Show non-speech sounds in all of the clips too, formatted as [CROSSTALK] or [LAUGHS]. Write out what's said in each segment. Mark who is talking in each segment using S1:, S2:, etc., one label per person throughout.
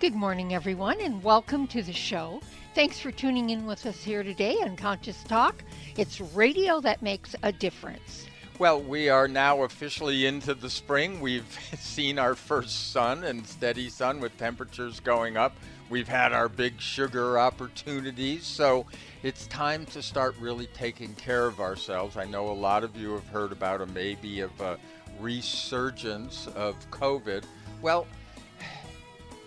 S1: Good morning, everyone, and welcome to the show. Thanks for tuning in with us here today on Conscious Talk. It's radio that makes a difference.
S2: Well, we are now officially into the spring. We've [LAUGHS] seen our first sun and steady sun with temperatures going up. We've had our big sugar opportunities. So it's time to start really taking care of ourselves. I know a lot of you have heard about a maybe of a resurgence of COVID. Well,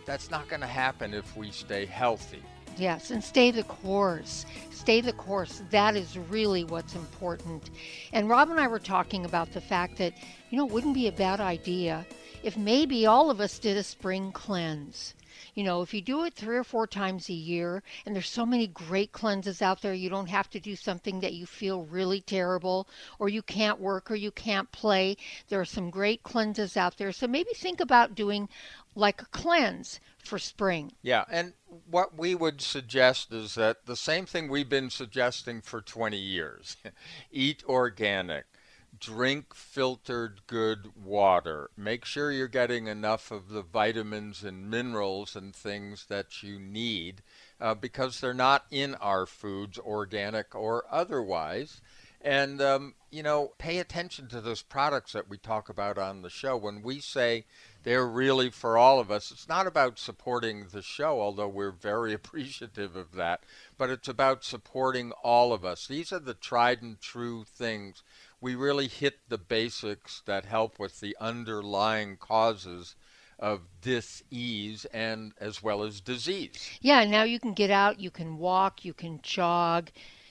S2: that's not going to happen if we stay healthy.
S1: Yes, and stay the course. Stay the course. That is really what's important. And Rob and I were talking about the fact that, you know, it wouldn't be a bad idea if maybe all of us did a spring cleanse. You know, if you do it three or four times a year, and there's so many great cleanses out there, you don't have to do something that you feel really terrible, or you can't work, or you can't play. There are some great cleanses out there. So maybe think about doing like a cleanse for spring.
S2: Yeah, and what we would suggest is that the same thing we've been suggesting for 20 years [LAUGHS] eat organic, drink filtered good water, make sure you're getting enough of the vitamins and minerals and things that you need uh, because they're not in our foods, organic or otherwise. And, um, you know, pay attention to those products that we talk about on the show. When we say they're really for all of us. It's not about supporting the show, although we're very [LAUGHS] appreciative of that, but it's about supporting all of us. These are the tried and true things. We really hit the basics that help with the underlying causes of dis-ease and as well as disease.
S1: Yeah, now you can get out, you can walk, you can jog.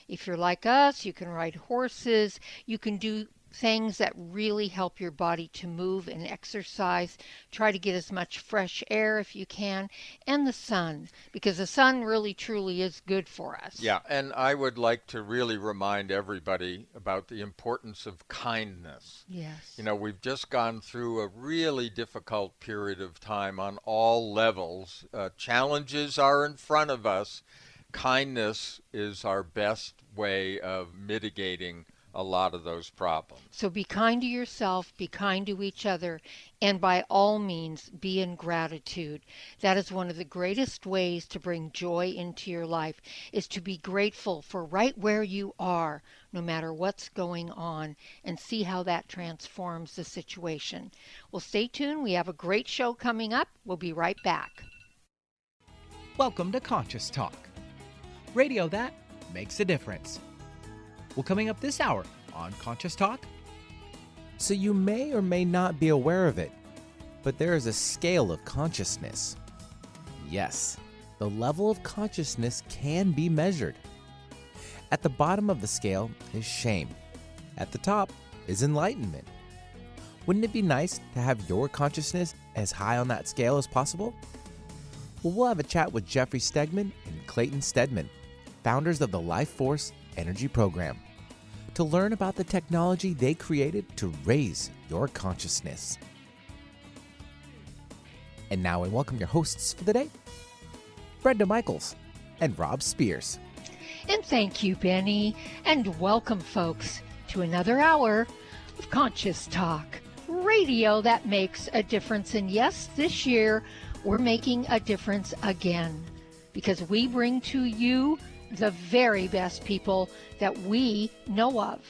S1: If you're like us, you can ride horses, you can do things that really help your body to move and exercise. Try to get as much fresh air if you can, and the sun, because the sun really truly is good for us.
S2: Yeah, and I would like to really remind everybody about the importance of kindness.
S1: Yes.
S2: You know, we've just gone through a really difficult period of time on all levels. Uh, challenges are in front of us. Kindness is our best way of mitigating a lot of those problems.
S1: So be kind to yourself, be kind to each other, and by all means, be in gratitude. That is one of the greatest ways to bring joy into your life is to be grateful for right where you are, no matter what's going on, and see how that transforms the situation. Well, stay tuned. We have a great show coming up. We'll be right back.
S3: Welcome to Conscious Talk, radio that makes a difference. Well, coming up this hour on Conscious Talk. So, you may or may not be aware of it, but there is a scale of consciousness. Yes, the level of consciousness can be measured. At the bottom of the scale is shame, at the top is enlightenment. Wouldn't it be nice to have your consciousness as high on that scale as possible? Well, we'll have a chat with Jeffrey Stegman and Clayton Stedman, founders of the Life Force Energy Program to learn about the technology they created to raise your consciousness. And now I welcome your hosts for the day, Brenda Michaels and Rob Spears.
S1: And thank you, Benny, and welcome, folks, to another hour of Conscious Talk, radio that makes a difference. And yes, this year we're making a difference again because we bring to you the very best people that we know of.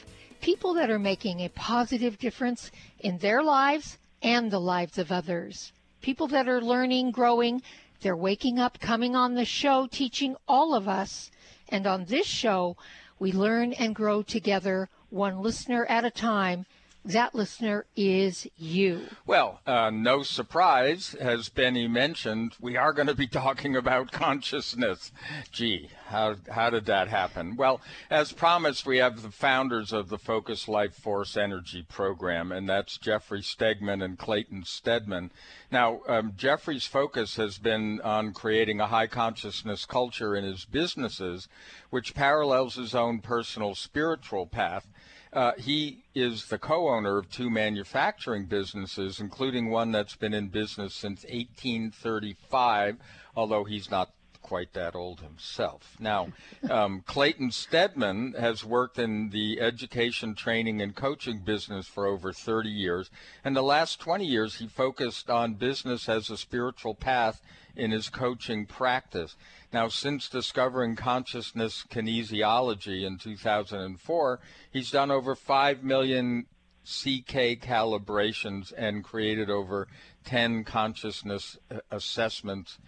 S1: People that are making a positive difference in their lives and the lives of others. People that are learning, growing. They're waking up, coming on the show, teaching all of us. And on this show, we learn and grow together, one listener at a time, that listener is you.
S2: Well, uh, no surprise, as Benny mentioned, we are going to be [LAUGHS] talking about consciousness. Gee, how, how did that happen? Well, as promised, we have the founders of the Focus Life Force Energy Program, and that's Jeffrey Stegman and Clayton Stedman. Now, um, Jeffrey's focus has been on creating a high consciousness culture in his businesses, which parallels his own personal spiritual path. Uh, he is the co-owner of two manufacturing businesses, including one that's been in business since 1835, although he's not quite that old himself. Now, um, [LAUGHS] Clayton Stedman has worked in the education, training, and coaching business for over 30 years. And the last 20 years, he focused on business as a spiritual path in his coaching practice. Now, since discovering consciousness kinesiology in 2004, he's done over 5 million CK calibrations and created over 10 consciousness uh, assessments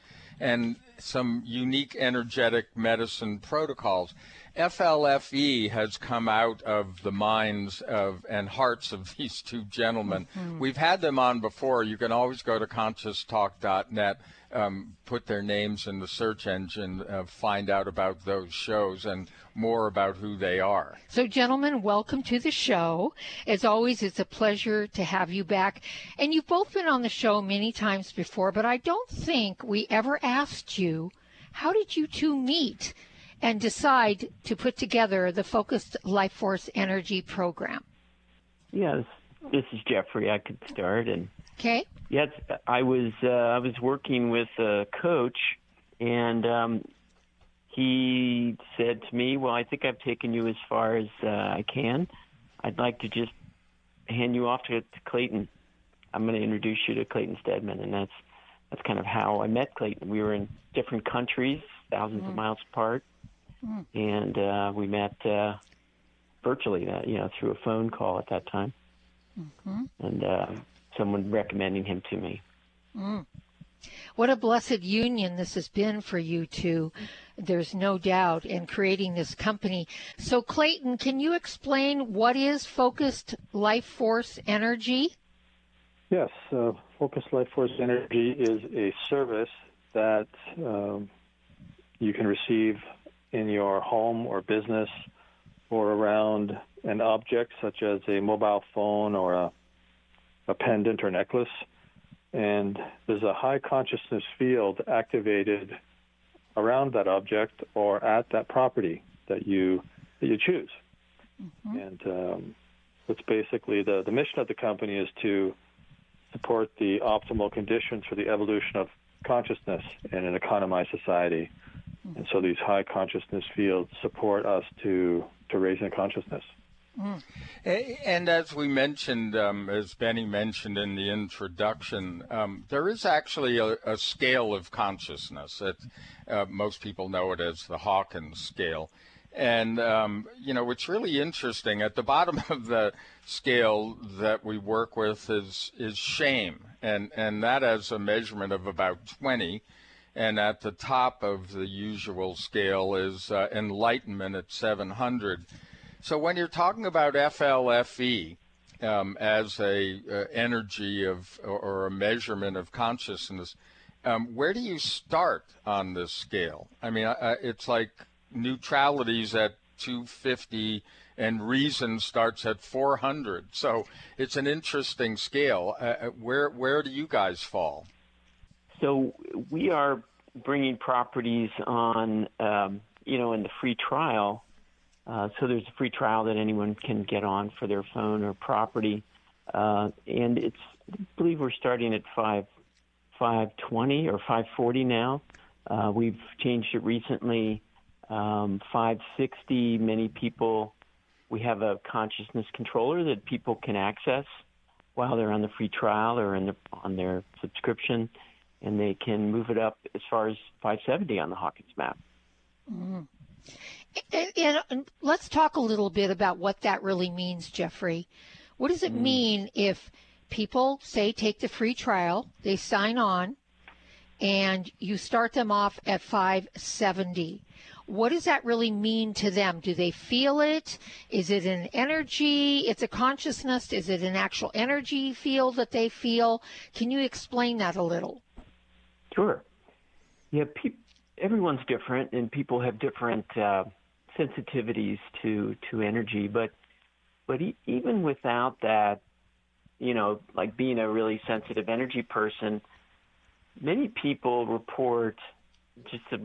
S2: and some unique energetic medicine protocols. FLFE has come out of the minds of and hearts of [LAUGHS] these two gentlemen. Mm-hmm. We've had them on before. You can always go to conscioustalk.net um, put their names in the search engine, uh, find out about those shows and more about who they are.
S1: So, gentlemen, welcome to the show. As always, it's a pleasure to have you back. And you've both been on the show many times before, but I don't think we ever asked you how did you two meet and decide to put together the Focused Life Force Energy program?
S4: Yes, this is Jeffrey. I could start and
S1: Okay.
S4: Yes, I was uh, I was working with a coach, and um, he said to me, "Well, I think I've taken you as far as uh, I can. I'd like to just hand you off to, to Clayton. I'm going to introduce you to Clayton Stedman, and that's that's kind of how I met Clayton. We were in different countries, 1000s mm-hmm. of miles apart, mm-hmm. and uh, we met uh, virtually, uh, you know, through a phone call at that time. Mm-hmm. And uh, someone recommending him to me.
S1: Mm. What a blessed union this has been for you two. There's no doubt in creating this company. So, Clayton, can you explain what is Focused Life Force Energy?
S5: Yes, uh, Focused Life Force Energy is a service that um, you can receive in your home or business or around an object such as a mobile phone or a a pendant or necklace, and there's a high consciousness field activated around that object or at that property that you that you choose. Mm-hmm. And um, it's basically the the mission of the company is to support the optimal conditions for the evolution of consciousness in an economized society. Mm-hmm. And so these high consciousness fields support us to to raise in consciousness.
S2: Mm. And as we mentioned, um, as Benny mentioned in the introduction, um, there is actually a, a, scale of consciousness. That uh, most people know it as the Hawkins scale. And, um, you know, it's really interesting at the bottom [LAUGHS] of the scale that we work with is, is shame. And, and that has a measurement of about 20. And at the top of the usual scale is uh, enlightenment at 700. So when you're talking about FLFE um, as a uh, energy of or, a measurement of consciousness, um, where do you start on this scale? I mean, I, it's like neutrality's at 250 and reason starts at 400. So it's an interesting scale. Uh, uh, where where do you guys fall?
S4: So we are bringing properties on, um, you know, in the free trial uh, so there's a free trial that anyone can get on for their phone or property, uh, and it's I believe we're starting at five five twenty or five forty now. Uh, we've changed it recently. Um, five sixty. Many people. We have a consciousness controller that people can access while they're on the free trial or the, on their subscription, and they can move it up as far as 570 on the Hawkins map.
S1: Mm-hmm. And, and, let's talk a little bit about what that really means, Jeffrey. What does it mm. mean if people say take the free trial, they sign on, and you start them off at 570? what does that really mean to them? Do they feel it? Is it an energy? It's a consciousness. Is it an actual energy field that they feel? Can you explain that a little?
S4: Sure. Yeah, pe- everyone's different, and people have different uh, sensitivities to to energy. But but e- even without that, you know, like being a really sensitive energy person, many people report just a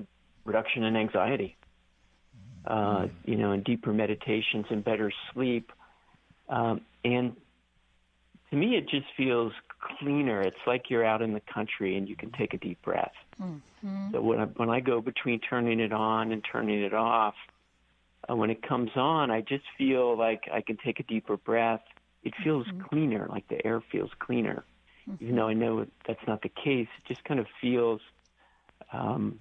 S4: reduction in anxiety, uh, you know, and deeper meditations and better sleep. Um, and to me, it just feels cleaner. It's like you're out in the country and you can take a deep breath. Mm-hmm. So when I, when I go between turning it on and turning it off, uh, when it comes on, I just feel like I can take a deeper breath. It feels mm-hmm. cleaner, like the air feels cleaner. Mm-hmm. Even though I know that's not the case, it just kind of feels um,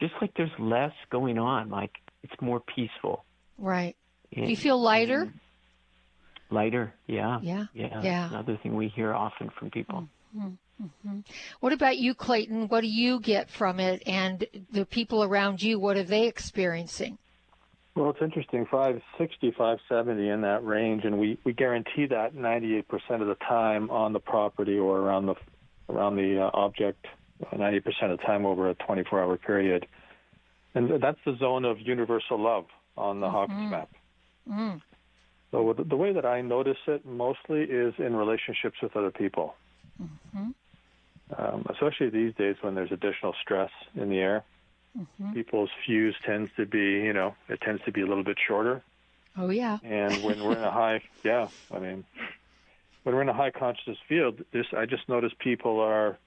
S4: just like there's less going on, like it's more peaceful.
S1: Right. And, Do you feel lighter?
S4: Lighter, yeah.
S1: Yeah.
S4: Yeah.
S1: yeah.
S4: Another thing we hear often from people.
S1: Mm-hmm. Mm-hmm. What about you, Clayton? What do you get from it? And the people around you, what are they experiencing?
S5: Well, it's interesting, 560, 570 in that range, and we, we guarantee that 98% of the time on the property or around the around the uh, object 90% of the time over a 24 hour period. And that's the zone of universal love on the mm-hmm. Hawkins map. Mm. So the way that I notice it mostly is in relationships with other people, mm-hmm. um, especially these days when there's additional stress in the air. Mm-hmm. People's fuse tends to be, you know, it tends to be a little bit shorter.
S1: Oh yeah.
S5: And when we're in a high, [LAUGHS] yeah, I mean, when we're in a high consciousness field, this I just notice people are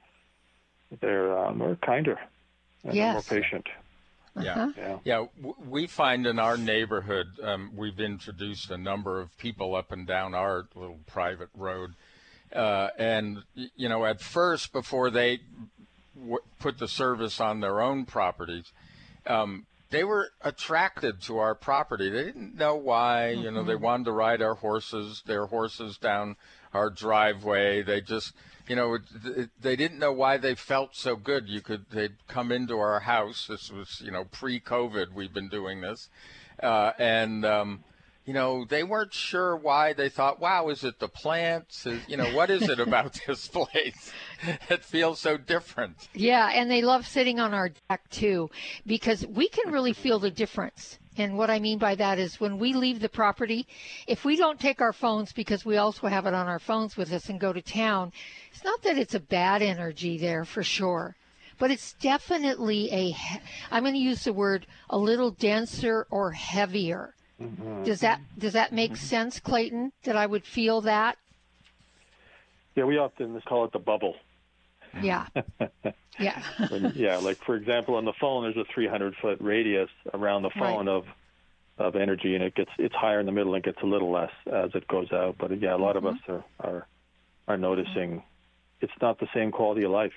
S5: they're uh, more kinder and
S1: yes.
S5: more patient.
S2: Yeah, uh-huh. yeah. yeah. We find in our neighborhood, um, we've introduced a number of people up and down our little private road, uh, and you know, at first, before they w- put the service on their own properties, um, they were attracted to our property. They didn't know why. Mm-hmm. You know, they mm-hmm. wanted to ride our horses, their horses down our driveway. They just you know, they didn't know why they felt so good. You could they'd come into our house. This was you know pre-COVID. We've been doing this, uh, and um, you know they weren't sure why. They thought, "Wow, is it the plants? Is, you know, what is it [LAUGHS] about this place that feels so different?"
S1: Yeah, and they love sitting on our deck too, because we can really feel the difference and what I mean by that is when we leave the property, if we don't take our phones because we also have it on our phones with us and go to town, it's not that it's a bad energy there for sure, but it's definitely a, I'm going to use the word a little denser or heavier. Mm-hmm. Does that does that make mm-hmm. sense, Clayton? That I would feel that?
S5: Yeah, we often call it the bubble.
S1: Yeah. yeah. [LAUGHS]
S5: when, yeah, like for example, on the phone, there's a 300 foot radius around the phone right. of of energy, and it gets it's higher in the middle and gets a little less as it goes out. But yeah, a lot mm-hmm. of us are are are noticing it's not the same quality of life.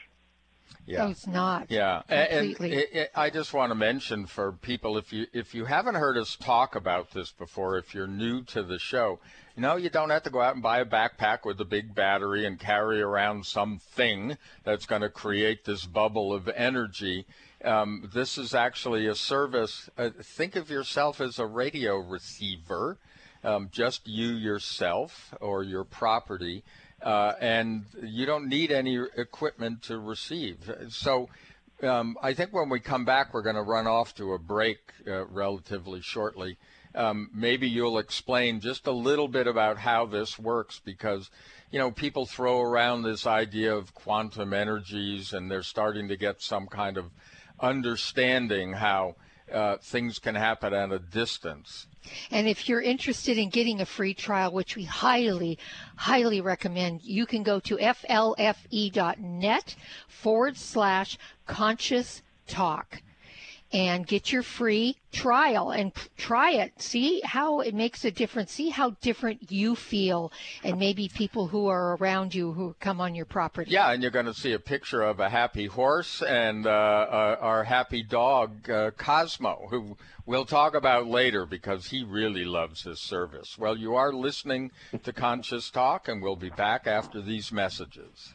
S2: Yeah,
S1: it's not.
S2: Yeah,
S1: Completely.
S2: and, and, I just want to mention for people if you if you haven't heard us talk about this before, if you're new to the show, you know you don't have to go out and buy a backpack with a big battery and carry around something that's going to create this bubble of energy. Um, this is actually a service. Uh, think of yourself as a radio receiver, um, just you yourself or your property uh, and you don't need any equipment to receive. So um, I think when we come back, we're going to run off to a break uh, relatively shortly. Um, maybe you'll explain just a little bit about how this works because you know people throw around this idea of quantum energies and they're starting to get some kind of understanding how uh, things can happen at a distance.
S1: And if you're interested in getting a free trial, which we highly, highly recommend, you can go to flfe.net forward slash conscious talk and get your free trial and try it. See how it makes a difference. See how different you feel, and maybe people who are around you who come on your property.
S2: Yeah, and you're going to see a picture of a happy horse and uh, uh, our happy dog, uh, Cosmo, who we'll talk about later because he really loves this service. Well, you are listening to Conscious Talk, and we'll be back after these messages.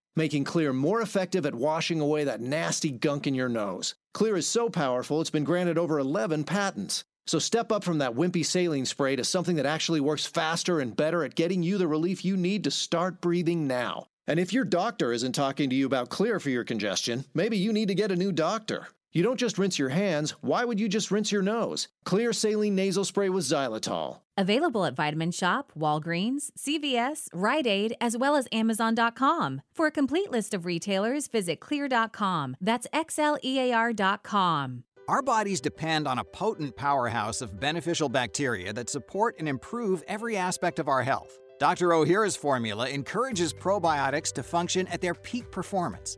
S6: making Xlear more effective at washing away that nasty gunk in your nose. Xlear is so powerful, it's been granted over 11 patents. So step up from that wimpy saline spray to something that actually works faster and better at getting you the relief you need to start breathing now. And if your doctor isn't talking to you about Xlear for your congestion, maybe you need to get a new doctor. You don't just rinse your hands, why would you just rinse your nose? Xlear Saline Nasal Spray with xylitol.
S7: Available at Vitamin Shoppe, Walgreens, CVS, Rite Aid, as well as Amazon.com. For a complete list of retailers, visit xlear.com. That's X-L-E-A-R.com.
S8: Our bodies depend on a potent powerhouse of beneficial bacteria that support and improve every aspect of our health. Dr. Ohhira's formula encourages probiotics to function at their peak performance.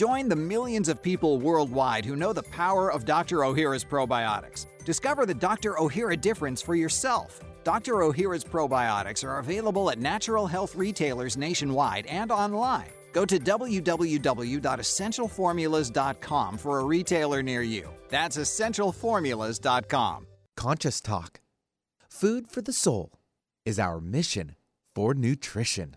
S8: Join the millions of people worldwide who know the power of Dr. Ohhira's probiotics. Discover the Dr. Ohhira difference for yourself. Dr. Ohhira's probiotics are available at natural health retailers nationwide and online. Go to www.essentialformulas.com for a retailer near you. That's essentialformulas.com.
S3: Conscious Talk. Food for the soul is our mission for nutrition.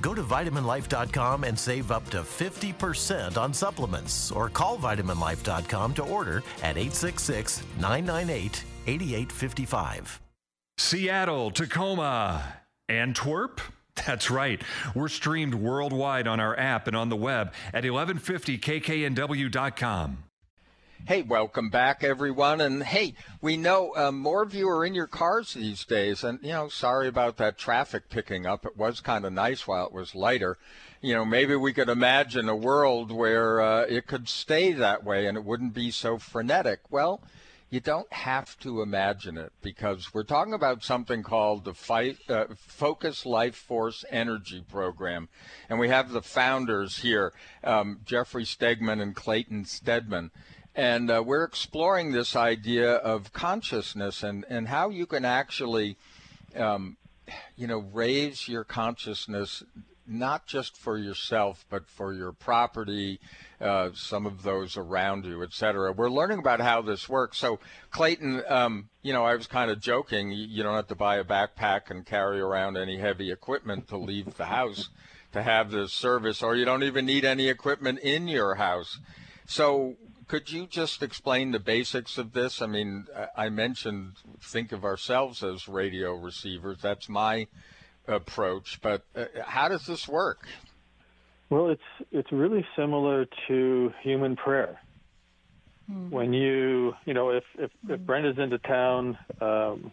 S9: Go to vitaminlife.com and save up to 50% on supplements or call vitaminlife.com to order at 866 998 8855.
S10: Seattle, Tacoma, Antwerp. That's right. We're streamed worldwide on our app and on the web at 1150kknw.com.
S2: Hey, welcome back, everyone. And hey, we know uh, more of you are in your cars these days. And, you know, sorry about that traffic picking up. It was kind of nice while it was lighter. You know, maybe we could imagine a world where uh, it could stay that way and it wouldn't be so frenetic. Well, you don't have to imagine it because we're talking about something called the Fight, uh, Focus Life Force Energy Program. And we have the founders here, um, Jeffrey Stegman and Clayton Stedman. And uh, we're exploring this idea of consciousness and, and how you can actually, um, you know, raise your consciousness not just for yourself, but for your property, uh, some of those around you, et cetera. We're learning about how this works. So, Clayton, um, you know, I was kind of joking. You don't have to buy a backpack and carry around any heavy equipment to leave the house to have this service, or you don't even need any equipment in your house. So, could you just explain the basics of this? I mean, I mentioned think of ourselves as radio receivers. That's my approach, but uh, how does this work?
S5: Well, it's it's really similar to human prayer. Mm-hmm. When you you know if if, mm-hmm. if Brenda's into town um,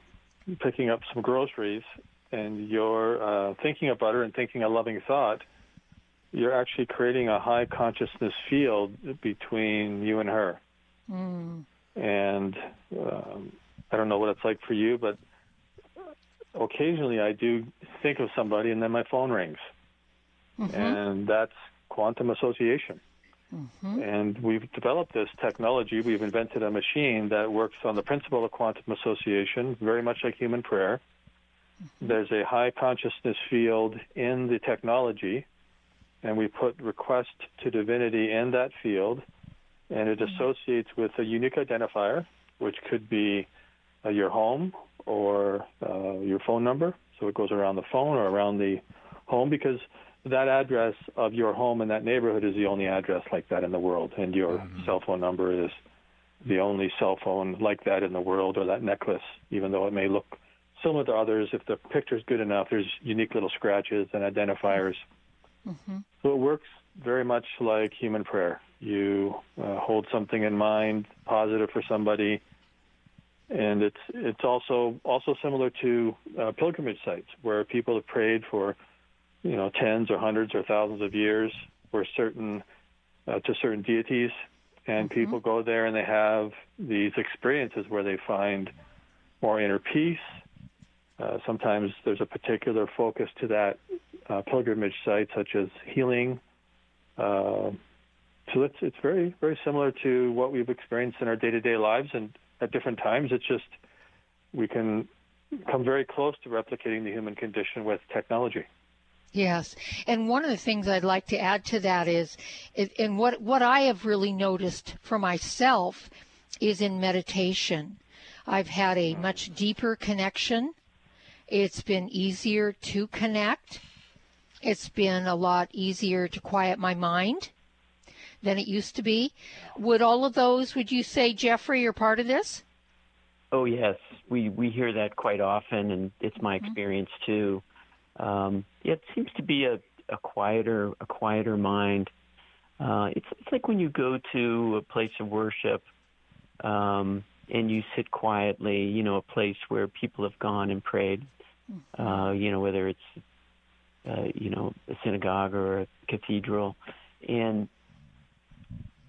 S5: picking up some groceries and you're uh, thinking about her and thinking a loving thought, you're actually creating a high consciousness field between you and her. Mm. And um, I don't know what it's like for you, but occasionally I do think of somebody and then my phone rings. Mm-hmm. And that's quantum association. Mm-hmm. And we've developed this technology. We've invented a machine that works on the principle of quantum association, very much like human prayer. Mm-hmm. There's a high consciousness field in the technology, and we put request to divinity in that field, and it mm-hmm. associates with a unique identifier, which could be uh, your home or uh, your phone number. So it goes around the phone or around the home because that address of your home in that neighborhood is the only address like that in the world, and your mm-hmm. cell phone number is the only cell phone like that in the world, or that necklace, even though it may look similar to others. If the picture is good enough, there's unique little scratches and identifiers. Mm-hmm. So it works very much like human prayer. You uh, hold something in mind, positive for somebody, and it's it's also also similar to uh, pilgrimage sites where people have prayed for you know tens or hundreds or thousands of years for certain uh, to certain deities and mm-hmm. people go there and they have these experiences where they find more inner peace uh, sometimes there's a particular focus to that uh, pilgrimage site such as healing uh, so it's it's very very similar to what we've experienced in our day-to-day lives and at different times. It's just we can come very close to replicating the human condition with technology.
S1: Yes, and one of the things I'd like to add to that is, and what what I have really noticed for myself is in meditation. I've had a much deeper connection. It's been easier to connect. It's been a lot easier to quiet my mind than it used to be. Would all of those, would you say, Jeffrey, are part of this?
S4: Oh yes, we we hear that quite often, and it's my mm-hmm. experience too. Um, yeah, it seems to be a, a quieter a quieter mind. Uh, it's it's like when you go to a place of worship, um, and you sit quietly. You know, a place where people have gone and prayed. Mm-hmm. Uh, you know, whether it's uh, you know a synagogue or a cathedral, and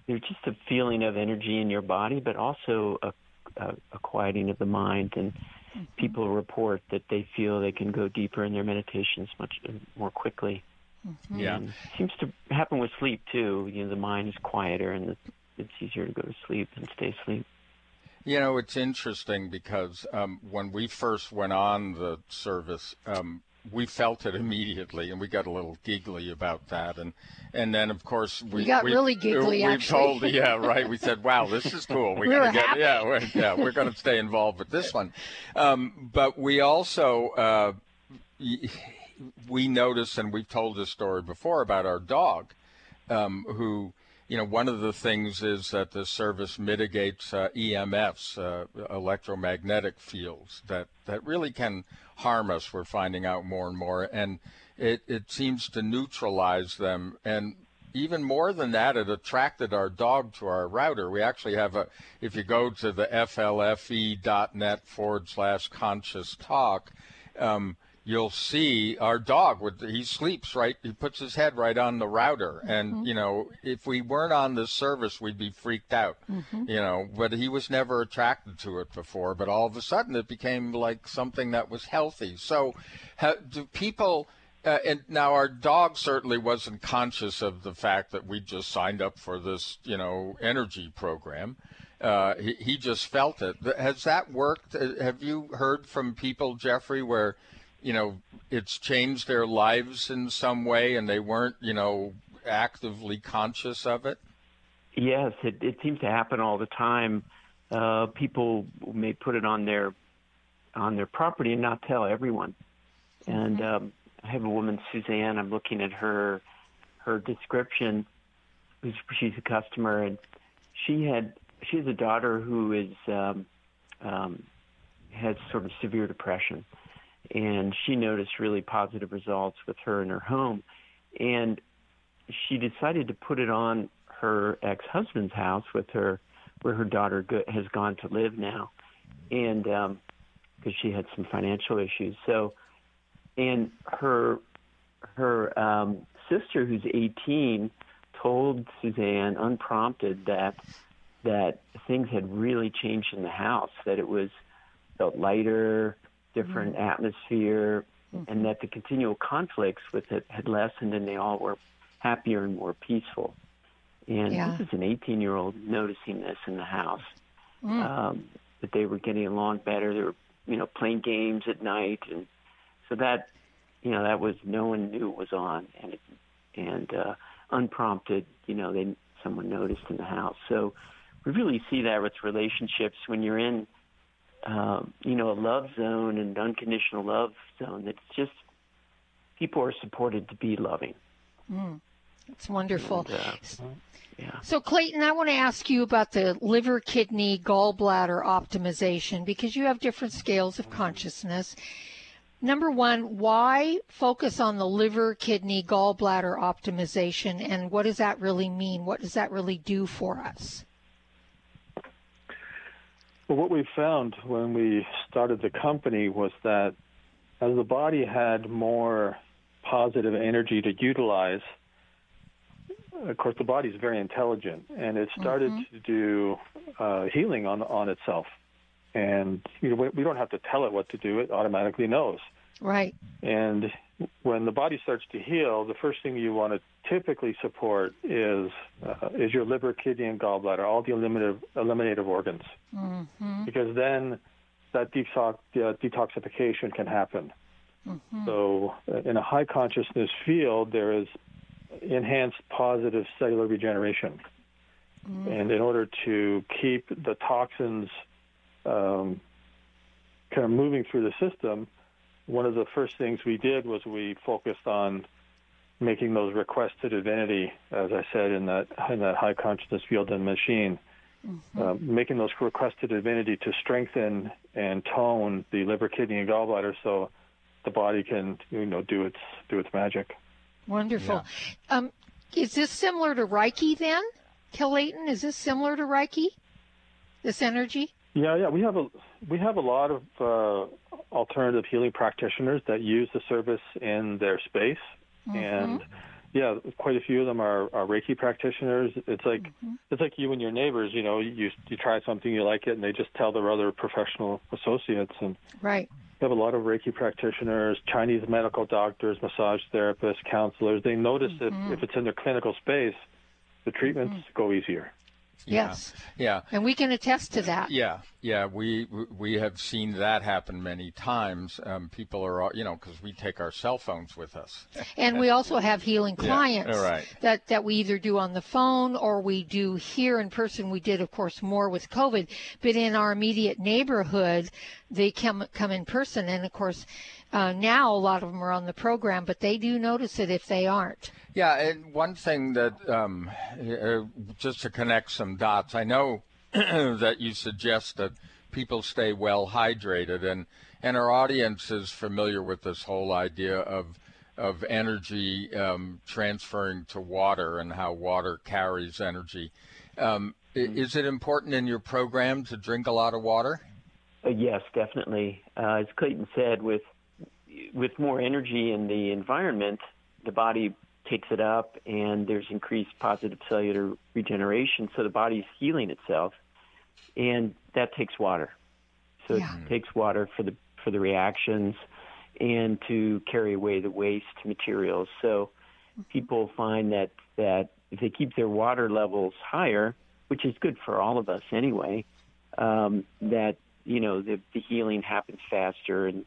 S4: there's just a feeling of energy in your body, but also a, a, a quieting of the mind. And mm-hmm. people report that they feel they can go deeper in their meditations much more quickly.
S2: Mm-hmm. Yeah,
S4: and it seems to happen with sleep too. You know, the mind is quieter, and it's easier to go to sleep and stay asleep.
S2: You know, it's interesting because um, when we first went on the service, um, we felt it immediately, and we got a little giggly about that. And and then of course we,
S1: we got
S2: we,
S1: really giggly.
S2: We
S1: actually.
S2: told, [LAUGHS] yeah, right. We said, "Wow, this is cool.
S1: We're we gonna get,
S2: yeah, we're, yeah, we're going to stay involved with this one." Um, but we also uh, we noticed, and we've told this story before about our dog, um, who you know, one of the things is that the service mitigates uh, EMFs, uh, electromagnetic fields, that, that really can harm us. We're finding out more and more. And it, it seems to neutralize them. And even more than that, it attracted our dog to our router. We actually have a, if you go to the flfe.net forward slash conscious talk, um, you'll see our dog with he sleeps right he puts his head right on the router and mm-hmm. you know if we weren't on this service we'd be freaked out mm-hmm. you know but he was never attracted to it before but all of a sudden it became like something that was healthy so do people Uh, and now our dog certainly wasn't conscious of the fact that we just signed up for this, you know, energy program. Uh, he, he just felt it. Has that worked? Uh, have you heard from people, Jeffrey, where, you know, it's changed their lives in some way and they weren't, you know, actively conscious of it?
S4: Yes, it, it seems to happen all the time. Uh, people may put it on their on their property and not tell everyone. And um, I have a woman, Suzanne. I'm looking at her her description. She's a customer, and she had she has a daughter who is um, um, has sort of severe depression, and she noticed really positive results with her in her home, and she decided to put it on her ex-husband's house with her, where her daughter go, has gone to live now, and because um, she had some financial issues, so and her her um, sister, who's 18, told Suzanne unprompted that that things had really changed in the house. That it was felt lighter, different mm-hmm. atmosphere, mm-hmm. and that the continual conflicts with it had lessened, and they all were happier and more peaceful. And yeah. this is an 18 year old noticing this in the house. Mm. Um, that they were getting along better. They were, you know, playing games at night and so that, you know, that was no one knew it was on, and it, and uh, unprompted, you know, they someone noticed in the house. So we really see that with relationships when you're in, um, you know, a love zone and unconditional love zone. It's just people are supported to be loving.
S1: Mm. It's wonderful. And,
S4: uh, yeah.
S1: So, Clayton, I want to ask you about the liver, kidney, gallbladder optimization because you have different scales of consciousness number one, why focus on the liver, kidney, gallbladder optimization, and what does that really mean? What does that really do for us?
S5: Well, what we found when we started the company was that as the body had more positive energy to utilize, of course, the body is very intelligent, and it started mm-hmm. to do uh, healing on on itself. And you know, we don't have to tell it what to do; it automatically knows.
S1: Right.
S5: And when the body starts to heal, the first thing you want to typically support is uh, is your liver, kidney, and gallbladder, all the eliminative eliminative organs, mm-hmm. because then that detox, uh, detoxification can happen. Mm-hmm. So, uh, in a high consciousness field, there is enhanced positive cellular regeneration, mm-hmm. and in order to keep the toxins um, kind of moving through the system, one of the first things we did was we focused on making those requests to divinity, as I said in that in that high consciousness field and machine, mm-hmm. uh, making those requests to divinity to strengthen and tone the liver, kidney, and gallbladder, so the body can you know do its do its magic.
S1: Wonderful. Yeah. Um, is this similar to Reiki then, Clayton? Is this similar to Reiki? This energy?
S5: Yeah, yeah, we have a we have a lot of uh, alternative healing practitioners that use the service in their space, mm-hmm. and yeah, quite a few of them are, are Reiki practitioners. It's like mm-hmm. it's like you and your neighbors. You know, you you try something, you like it, and they just tell their other professional associates. And
S1: right,
S5: we have a lot of Reiki practitioners, Chinese medical doctors, massage therapists, counselors. They notice mm-hmm. that if it's in their clinical space, the treatments mm-hmm. go easier.
S1: Yes.
S2: Yeah.
S1: And we can attest to that.
S2: Yeah. Yeah. We we have seen that happen many times. Um, people are, you know, because we take our cell phones with us.
S1: And we also have healing clients
S2: yeah, right.
S1: that that we either do on the phone or we do here in person. We did, of course, more with COVID, but in our immediate neighborhood, they come come in person, and of course uh, now a lot of them are on the program, but they do notice it if they aren't.
S2: Yeah, and one thing that um, uh, just to connect some dots, I know [CLEARS THROAT] that you suggest that people stay well hydrated, and and our audience is familiar with this whole idea of of energy um, transferring to water and how water carries energy. Um, mm-hmm. Is it important in your program to drink a lot of water?
S4: Uh, yes, definitely. Uh, as Clayton said, with with more energy in the environment, the body takes it up and there's increased positive cellular regeneration. So the body's healing itself, and that takes water. So yeah. it takes water for the for the reactions, and to carry away the waste materials. So people find that that if they keep their water levels higher, which is good for all of us anyway, um, that you know the, the healing happens faster and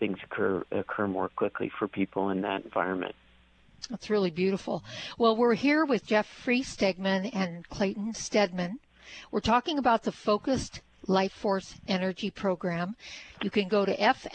S4: things occur occur more quickly for people in that environment.
S1: That's really beautiful. Well, we're here with Jeffrey Stegman and Clayton Stedman. We're talking about the focused Life Force Energy Program. You can go to flfe.net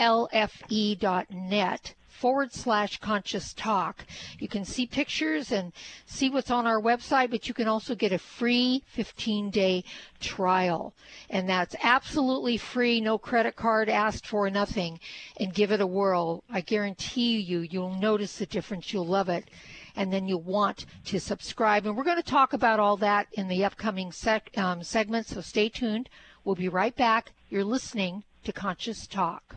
S1: forward slash conscious talk. You can see pictures and see what's on our website, but you can also get a free 15 day trial. And that's absolutely free, no credit card asked for, nothing. And give it a whirl. I guarantee you, you'll notice the difference. You'll love it. And then you'll want to subscribe. And we're going to talk about all that in the upcoming sec- um, segment, so stay tuned. We'll be right back. You're listening to Conscious Talk.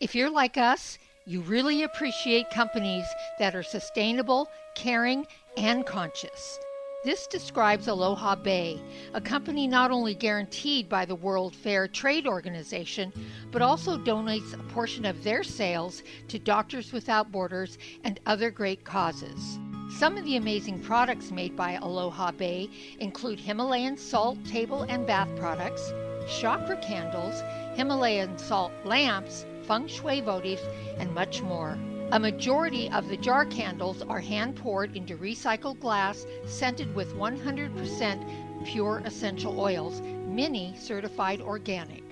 S1: If you're like us, you really appreciate companies that are sustainable, caring, and conscious. This describes Aloha Bay, a company not only guaranteed by the World Fair Trade Organization, but also donates a portion of their sales to Doctors Without Borders and other great causes. Some of the amazing products made by Aloha Bay include Himalayan salt table and bath products, chakra candles, Himalayan salt lamps, feng shui votives, and much more. A majority of the jar candles are hand poured into recycled glass, scented with 100% pure essential oils, many certified organic.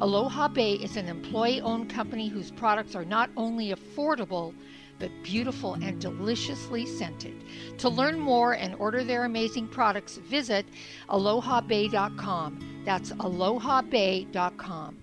S1: Aloha Bay is an employee owned company whose products are not only affordable, but beautiful and deliciously scented. To learn more and order their amazing products, visit alohabay.com. That's alohabay.com.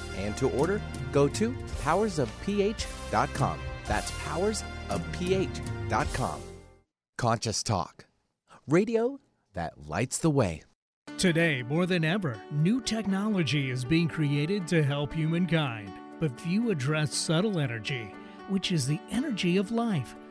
S3: and to order, go to powersofph.com. That's powersofph.com. Conscious Talk, radio that lights the way.
S11: Today, more than ever, new technology is being created to help humankind. But few address subtle energy, which is the energy of life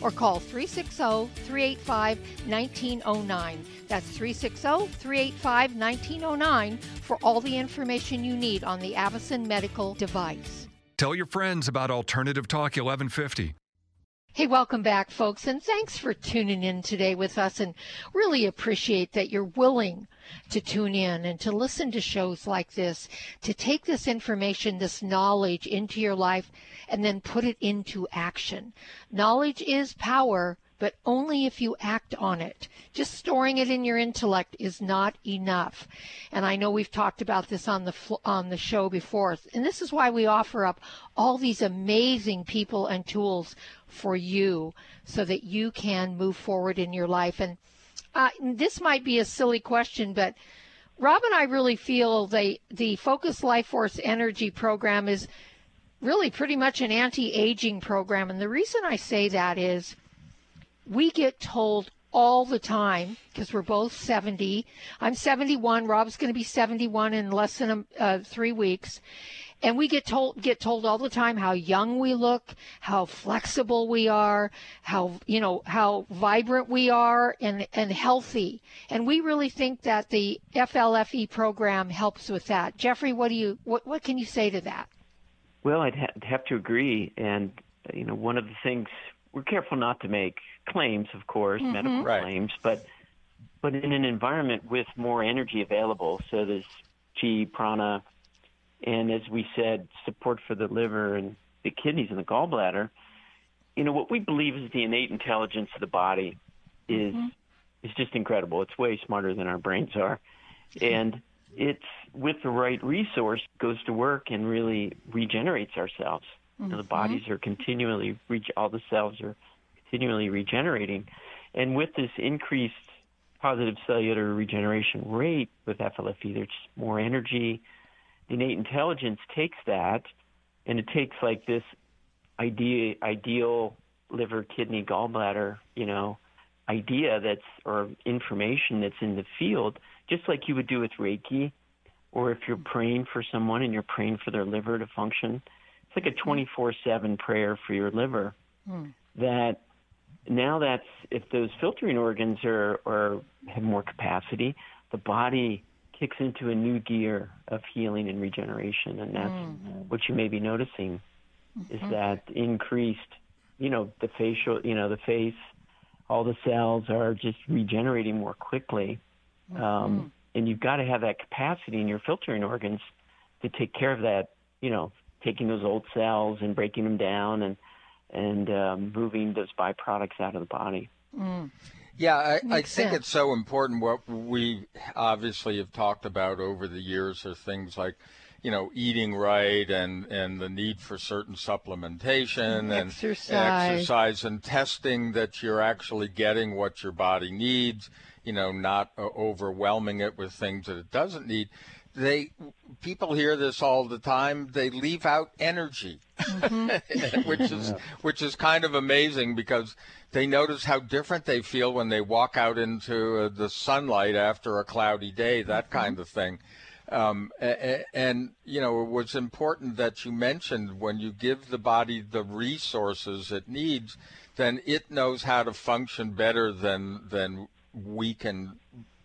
S1: or call 360 385 1909. That's 360 385 1909 for all the information you need on the Avacen medical device.
S10: Tell your friends about Alternative Talk 1150.
S1: Hey, welcome back, folks, and thanks for tuning in today with us. And really appreciate that you're willing to tune in and to listen to shows like this, to take this information, this knowledge into your life, and then put it into action. Knowledge is power, but only if you act on it. Just storing it in your intellect is not enough. And I know we've talked about this on the on the show before. And this is why we offer up all these amazing people and tools for you so that you can move forward in your life. And uh, this might be a silly question, but Rob and I really feel the the Focus Life Force Energy program is really pretty much an anti-aging program. And the reason I say that is we get told all the time because we're both 70. I'm 71. Rob's going to be 71 in less than uh, three weeks. And we get told get told all the time how young we look, how flexible we are, how you know how vibrant we are, and and healthy. And we really think that the FLFE program helps with that. Jeffrey, what do you what what can you say to that?
S4: Well, I'd ha- have to agree. And you know, one of the things we're careful not to make claims, of course,
S1: Mm-hmm.
S4: medical
S2: Right.
S4: claims, but but in an environment with more energy available, so there's chi, prana, and as we said, support for the liver and the kidneys and the gallbladder. You know what we believe is the innate intelligence of the body is mm-hmm. is just incredible. It's way smarter than our brains are, and it's with the right resource goes to work and really regenerates ourselves. You know, the mm-hmm. bodies are continually reach all the cells are continually regenerating, and with this increased positive cellular regeneration rate with FLFE, there's more energy. Innate intelligence takes that, and it takes like this idea, ideal liver, kidney, gallbladder, you know, idea that's or information that's in the field, just like you would do with Reiki, or if you're praying for someone and you're praying for their liver to function. It's like a hmm. 24/7 prayer for your liver. Hmm. That now that's if those filtering organs are or have more capacity, the body kicks into a new gear of healing and regeneration, and that's what you may be noticing is that increased, you know, the facial, you know, the face, all the cells are just regenerating more quickly, um, and you've got to have that capacity in your filtering organs to take care of that, you know, taking those old cells and breaking them down and and um, moving those byproducts out of the body.
S2: Yeah, I, I think it's so important. What we obviously have talked about over the years are things like, you know, eating right and, and the need for certain supplementation and
S1: Exercise.
S2: exercise and testing that you're actually getting what your body needs, you know, not uh, overwhelming it with things that it doesn't need. They people hear this all the time. They leave out energy, [LAUGHS] which is which is kind of amazing because they notice how different they feel when they walk out into uh, the sunlight after a cloudy day, that kind of thing. Um, a- a- and you know, it was important that you mentioned when you give the body the resources it needs, then it knows how to function better than than we can,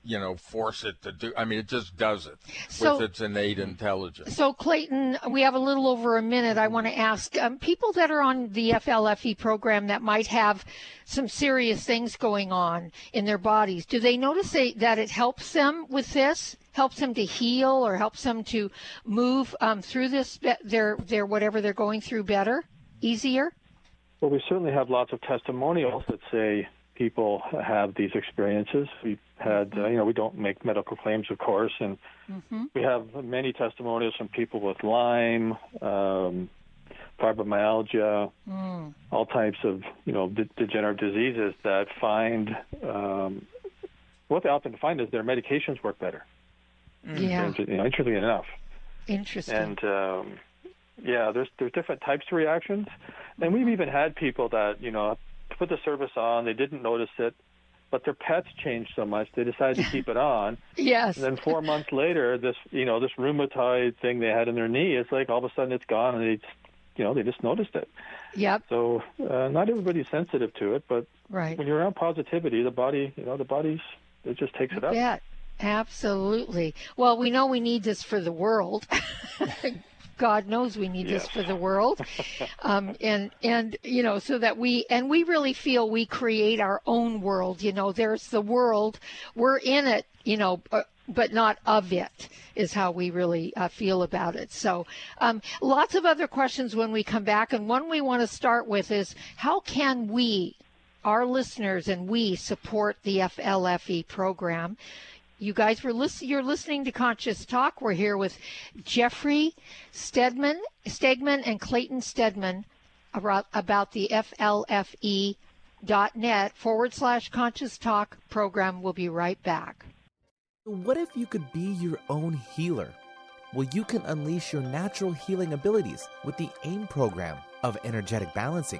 S2: you know, force it to do. I mean, it just does it
S1: So-
S2: with its innate intelligence.
S1: So, Clayton, we have a little over a minute. I want to ask um, people that are on the FLFE E program that might have some serious things going on in their bodies. Do they notice they, that it helps them with this? Helps them to heal or helps them to move um, through this, their, their whatever they're going through better, easier?
S5: Well, we certainly have lots of testimonials that say people have these experiences. We've had, uh, you know, we don't make medical claims, of course, and we have many testimonials from people with Lyme, um, fibromyalgia, all types of, you know, de- degenerative diseases that find um, what they often find is their medications work better.
S1: Yeah,
S5: And, you know, interestingly enough.
S1: interesting.
S5: And um, yeah, there's there's different types of reactions, and we've even had people that you know put the service on, they didn't notice it, but their pets changed so much they decided to keep it on. [LAUGHS]
S1: yes.
S5: And then four months later, this you know this rheumatoid thing they had in their knee, it's like all of a sudden it's gone, and they you know they just noticed it.
S1: Yep.
S5: So uh, not everybody's sensitive to it, but
S1: right.
S5: when you're around positivity, the body, you know, the body's it just takes it up.
S1: Yeah, absolutely. Well, we know we need this for the world. [LAUGHS] God knows we need yes. this for the world, [LAUGHS] um, and and you know so that we and we really feel we create our own world. You know, there's the world, we're in it. You know, uh, but not of it is how we really uh, feel about it. So, um, lots of other questions when we come back, and one we want to start with is how can we, our listeners, and we support the FLFE program? You guys were listen, you're listening to Conscious Talk. We're here with Jeffrey Stedman, Stegman and Clayton Stedman about, about the FLFE.net forward slash conscious talk program. We'll be right back.
S3: What if you could be your own healer? Well, you can unleash your natural healing abilities with the AIM program of energetic balancing.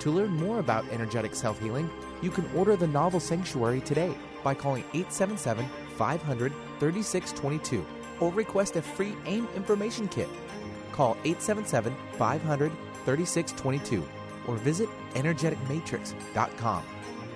S3: To learn more about energetic self healing, you can order the novel Sanctuary today by calling 877 500 3622 or request a free AIM information kit. Call 877 500 3622 or visit energeticmatrix.com.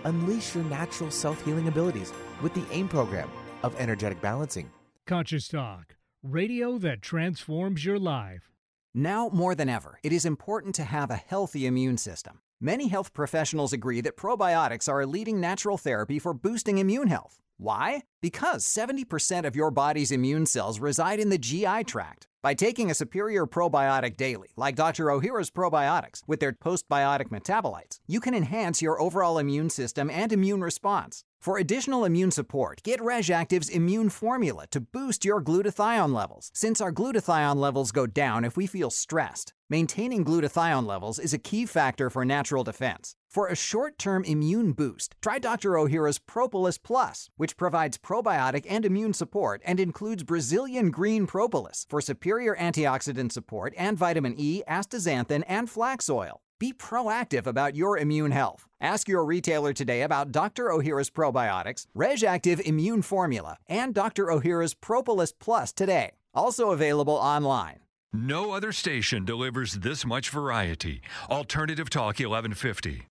S3: Unleash your natural self healing abilities with the AIM program of energetic balancing.
S11: Conscious Talk, radio that transforms your life.
S8: Now more than ever, it is important to have a healthy immune system. Many health professionals agree that probiotics are a leading natural therapy for boosting immune health. Why? Because 70% of your body's immune cells reside in the GI tract. By taking a superior probiotic daily, like Dr. Ohhira's probiotics, with their postbiotic metabolites, you can enhance your overall immune system and immune response. For additional immune support, get Reg'Activ's Immune Formula to boost your glutathione levels, since our glutathione levels go down if we feel stressed. Maintaining glutathione levels is a key factor for natural defense. For a short term immune boost, try Dr. Ohhira's Propolis Plus, which provides probiotic and immune support and includes Brazilian green propolis for superior antioxidant support and vitamin E, astaxanthin, and flax oil. Be proactive about your immune health. Ask your retailer today about Dr. Ohhira's probiotics, Reg'Activ Immune Formula, and Dr. Ohhira's Propolis Plus today. Also available online.
S10: No other station delivers this much variety. Alternative Talk 1150.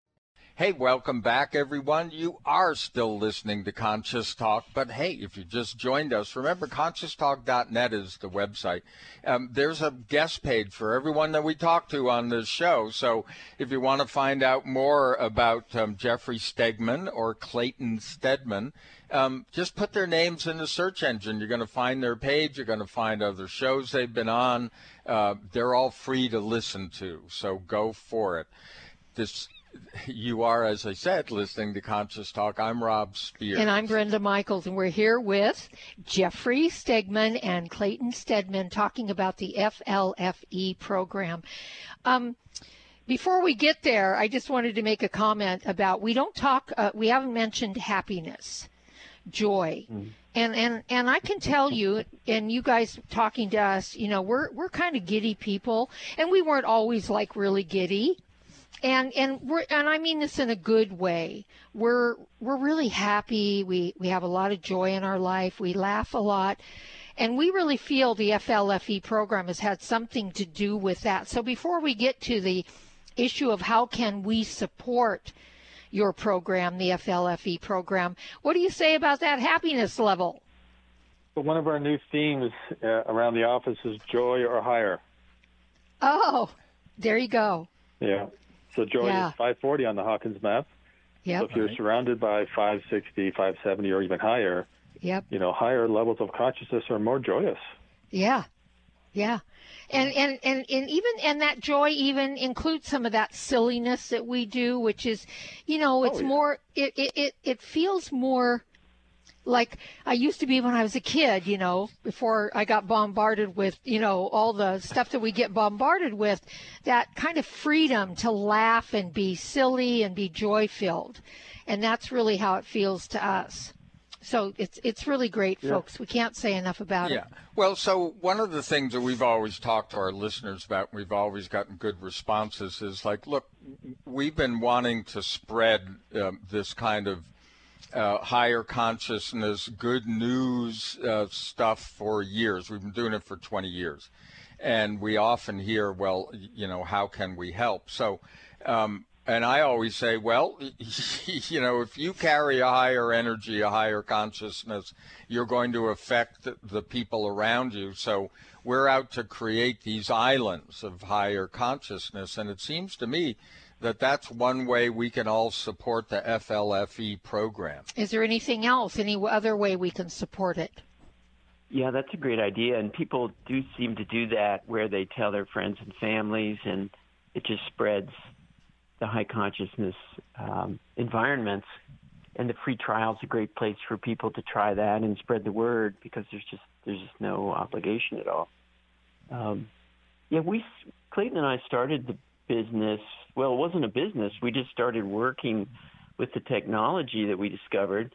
S2: Hey, welcome back, everyone. You are still listening to Conscious Talk, but hey, if you just joined us, remember conscioustalk.net is the website. Um, there's a guest page for everyone that we talk to on this show. So if you want to find out more about um, Jeffrey Stegman or Clayton Stedman, um, just put their names in the search engine. You're going to find their page. You're going to find other shows they've been on. Uh, they're all free to listen to, so go for it. This you are, as I said, listening to Conscious Talk. I'm Rob Spears.
S1: And I'm Brenda Michaels, and we're here with Jeffrey Stegman and Clayton Stedman talking about the FLFE program. Um, before we get there, I just wanted to make a comment about we don't talk, uh, we haven't mentioned happiness, joy. Mm. And, and and I can tell you, and you guys talking to us, you know, we're we're kind of giddy people, and we weren't always like really giddy and and we're and I mean this in a good way. We're we're really happy. We we have a lot of joy in our life. We laugh a lot. And we really feel the FLFE program has had something to do with that. So before we get to the issue of how can we support your program, the FLFE program, what do you say about that happiness level?
S5: Well, one of our new themes uh, around the office is joy or higher.
S1: Oh, there you go.
S5: Yeah. So joy yeah. is 540 on the Hawkins map.
S1: Yep.
S5: So if you're surrounded by 560, 570, or even higher,
S1: yep.
S5: you know, higher levels of consciousness are more joyous.
S1: Yeah. Yeah. And, and, and, and even, and that joy even includes some of that silliness that we do, which is, you know, oh, it's oh, yeah. more, it, it, it, it feels more like I used to be when I was a kid, you know, before I got bombarded with, you know, all the stuff that we get bombarded with, that kind of freedom to laugh and be silly and be joy filled. And that's really how it feels to us. So it's it's really great,
S2: Yeah.
S1: folks. We can't say enough about
S2: Yeah.
S1: it. Yeah.
S2: Well, so one of the things that we've always talked to our listeners about, and we've always gotten good responses, is like, look, we've been wanting to spread um, this kind of uh, higher consciousness, good news uh, stuff for years. We've been doing it for 20 years. And we often hear, well, you know, how can we help? So, um, and I always say, well, [LAUGHS] you know, if you carry a higher energy, a higher consciousness, you're going to affect the people around you. So we're out to create these islands of higher consciousness. And it seems to me that that's one way we can all support the FLFE program.
S1: Is there anything else? Any other way we can support it?
S4: Yeah, that's a great idea, and people do seem to do that where they tell their friends and families, and it just spreads the high consciousness um, environments. And the free trial is a great place for people to try that and spread the word because there's just there's just no obligation at all. Um, yeah, we Clayton and I started the business. Well, it wasn't a business. We just started working with the technology that we discovered,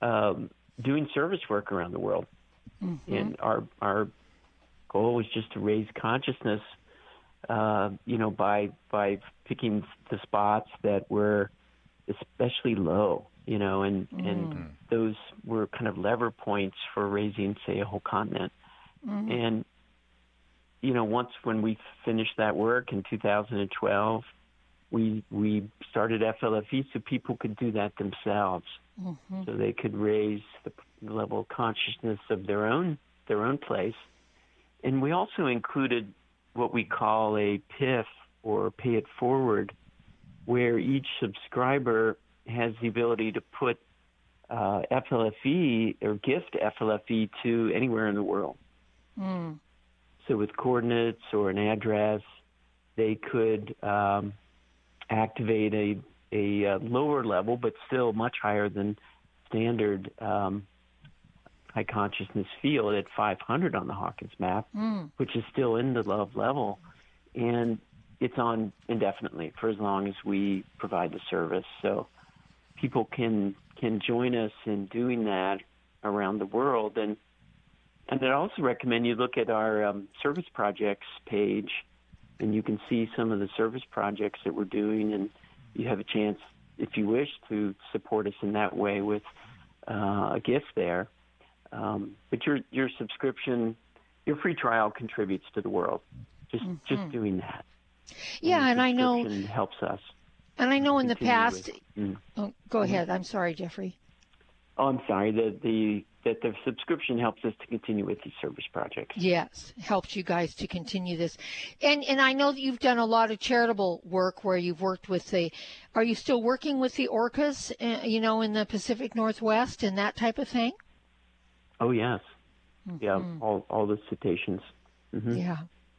S4: um, doing service work around the world. And our our goal was just to raise consciousness, uh, you know, by by picking the spots that were especially low, you know, and and those were kind of lever points for raising, say, a whole continent. And you know, once when we finished that work in 2012, we we started FLFE so people could do that themselves
S1: Mm-hmm.
S4: so they could raise the level of consciousness of their own their own place. And we also included what we call a PIF or pay it forward, where each subscriber has the ability to put uh, FLFE or gift FLFE to anywhere in the world.
S1: Mm.
S4: So with coordinates or an address, they could um, activate a a uh, lower level, but still much higher than standard um, high consciousness field at 500 on the Hawkins map,
S1: Mm.
S4: which is still in the love level, and it's on indefinitely for as long as we provide the service. So people can can join us in doing that around the world, and and I'd also recommend you look at our um, service projects page, and you can see some of the service projects that we're doing, and you have a chance, if you wish, to support us in that way with uh, a gift there. Um, but your your subscription, your free trial contributes to the world. Just just doing that.
S1: Yeah, and I know,
S4: helps us.
S1: and I know in the past.
S4: with- Mm.
S1: Oh, go ahead. I'm sorry, Jeffrey.
S4: Oh, I'm sorry. The the that the subscription helps us to continue with these service projects.
S1: Yes, helps you guys to continue this, and and I know that you've done a lot of charitable work where you've worked with the. Are you still working with the orcas? Uh, you know, in the Pacific Northwest and that type of thing.
S4: Oh yes, yeah. All all the cetaceans. hmm
S1: Yeah.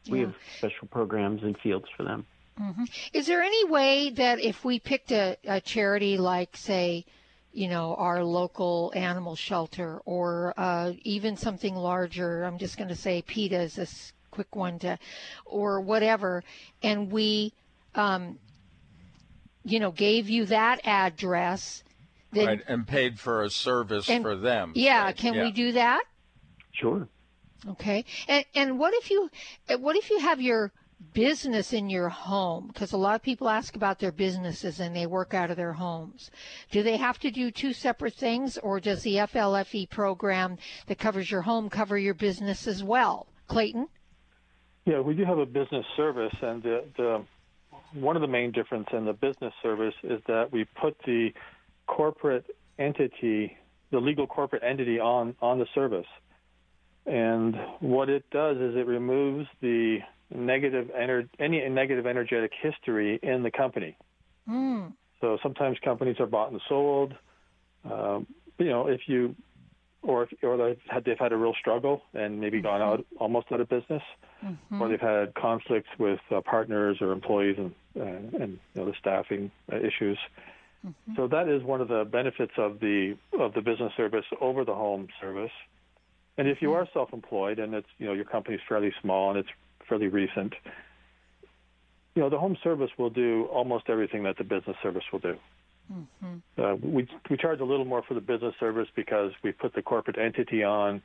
S4: We
S1: yeah.
S4: have special programs and fields for them.
S1: hmm Is there any way that if we picked a, a charity like, say, you know, our local animal shelter or uh, even something larger, I'm just going to say PETA is this quick one to, or whatever, and we, um, you know, gave you that address, then
S2: right, and paid for a service
S1: And-
S2: for them.
S1: yeah,
S2: Right,
S1: can
S2: yeah.
S1: we do that?
S4: Sure.
S1: Okay. And and what if you uh, what if you have your business in your home? Because a lot of people ask about their businesses and they work out of their homes. Do they have to do two separate things, or does the FLFE program that covers your home cover your business as well? Clayton.
S5: Yeah, we do have a business service, and the, the one of the main difference in the business service is that we put the corporate entity, the legal corporate entity, on on the service. And what it does is it removes the negative ener- any negative energetic history in the company.
S1: Mm.
S5: So sometimes companies are bought and sold. Um, you know, if you or if, or they've had, they've had a real struggle and maybe gone out almost out of business, or they've had conflicts with uh, partners or employees and uh, and you know the staffing uh, issues. Mm-hmm. So that is one of the benefits of the of the business service over the home service. And if you mm-hmm. are self-employed and it's you know your company's fairly small and it's fairly recent, you know the home service will do almost everything that the business service will do. Mm-hmm. Uh, we we charge a little more for the business service because we put the corporate entity on,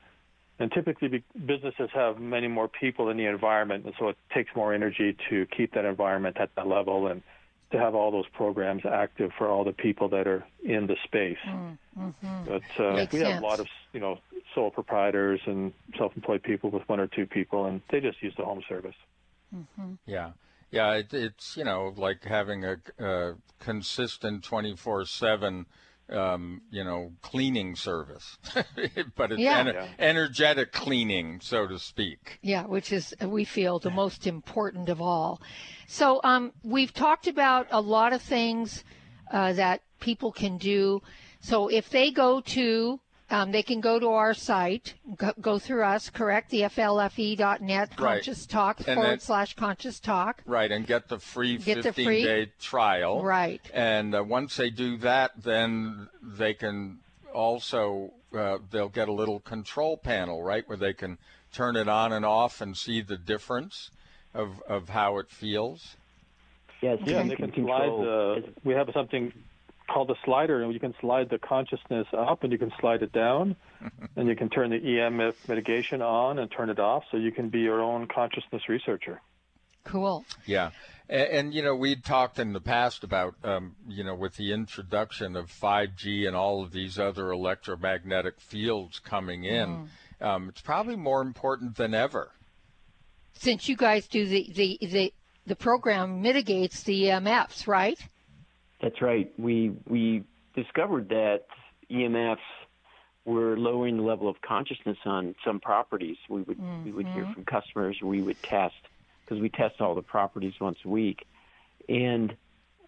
S5: and typically businesses have many more people in the environment, and so it takes more energy to keep that environment at that level and to have all those programs active for all the people that are in the space. Mm-hmm. But uh, we have a lot of you know sole proprietors and self-employed people with one or two people, and they just use the home service.
S2: Mm-hmm. Yeah. Yeah, it, it's you know like having a, a consistent twenty four seven um, you know, cleaning service, [LAUGHS] but it's yeah. ener- energetic cleaning, so to speak.
S1: Yeah, which is we feel the most important of all. So um, we've talked about a lot of things uh, that people can do. So if they go to um, they can go to our site, go, go through us, correct? The FLFE.net, conscious right. talk and forward then, slash conscious talk.
S2: Right, and get the free 15 free, day trial.
S1: Right.
S2: And uh, once they do that, then they can also, uh, they'll get a little control panel, right, where they can turn it on and off and see the difference of, of how it feels.
S5: Yes, yeah, they can slide. Uh, we have something called the slider, and you can slide the consciousness up and you can slide it down, [LAUGHS] and you can turn the EMF mitigation on and turn it off, so you can be your own consciousness researcher.
S1: Cool.
S2: Yeah. And, and, you know, we'd talked in the past about, um, you know, with the introduction of 5G and all of these other electromagnetic fields coming in, mm. um, it's probably more important than ever.
S1: Since you guys do the, the, the, the program mitigates the EMFs, right?
S4: That's right. We we discovered that EMFs were lowering the level of consciousness on some properties. We would mm-hmm. we would hear mm-hmm. from customers. We would test because we test all the properties once a week, and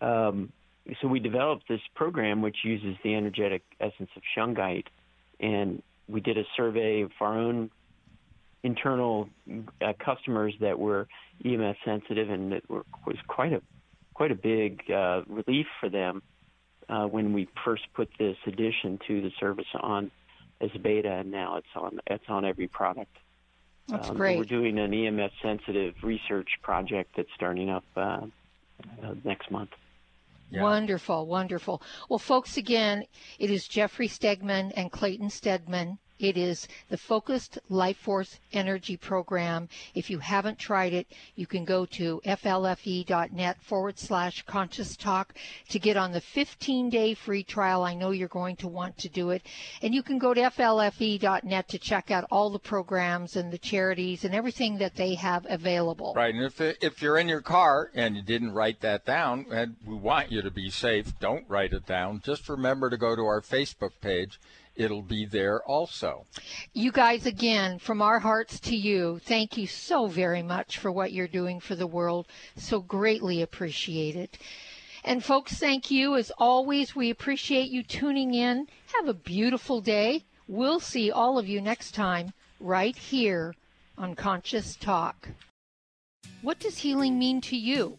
S4: um, so we developed this program which uses the energetic essence of shungite, and we did a survey of our own internal uh, customers that were EMF sensitive, and it were, was quite a quite a big uh, relief for them uh, when we first put this addition to the service on as beta, and now it's on it's on every product.
S1: That's um, great.
S4: We're doing an EMF sensitive research project that's starting up uh, uh, next month.
S1: Yeah. Wonderful, wonderful. Well, folks, again, it is Jeffrey Stegman and Clayton Stedman it is the Focused Life Force Energy Program. If you haven't tried it, you can go to flfe.net forward slash conscious talk to get on the 15 day free trial. I know you're going to want to do it. And you can go to flfe.net to check out all the programs and the charities and everything that they have available.
S2: Right. And if, if you're in your car and you didn't write that down, and we want you to be safe, don't write it down. Just remember to go to our Facebook page it'll be there also.
S1: You guys, again, from our hearts to you, thank you so very much for what you're doing for the world. So greatly appreciate it. And folks, thank you. As always, we appreciate you tuning in. Have a beautiful day. We'll see all of you next time right here on Conscious Talk. What does healing mean to you?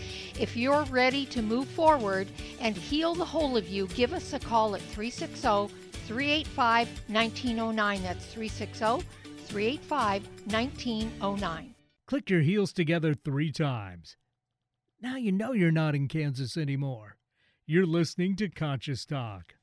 S1: If you're ready to move forward and heal the whole of you, give us a call at 360 385 1909. That's 360 385 1909.
S11: Click your heels together three times. Now you know you're not in Kansas anymore. You're listening to Conscious Talk.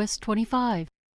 S12: Twist 25.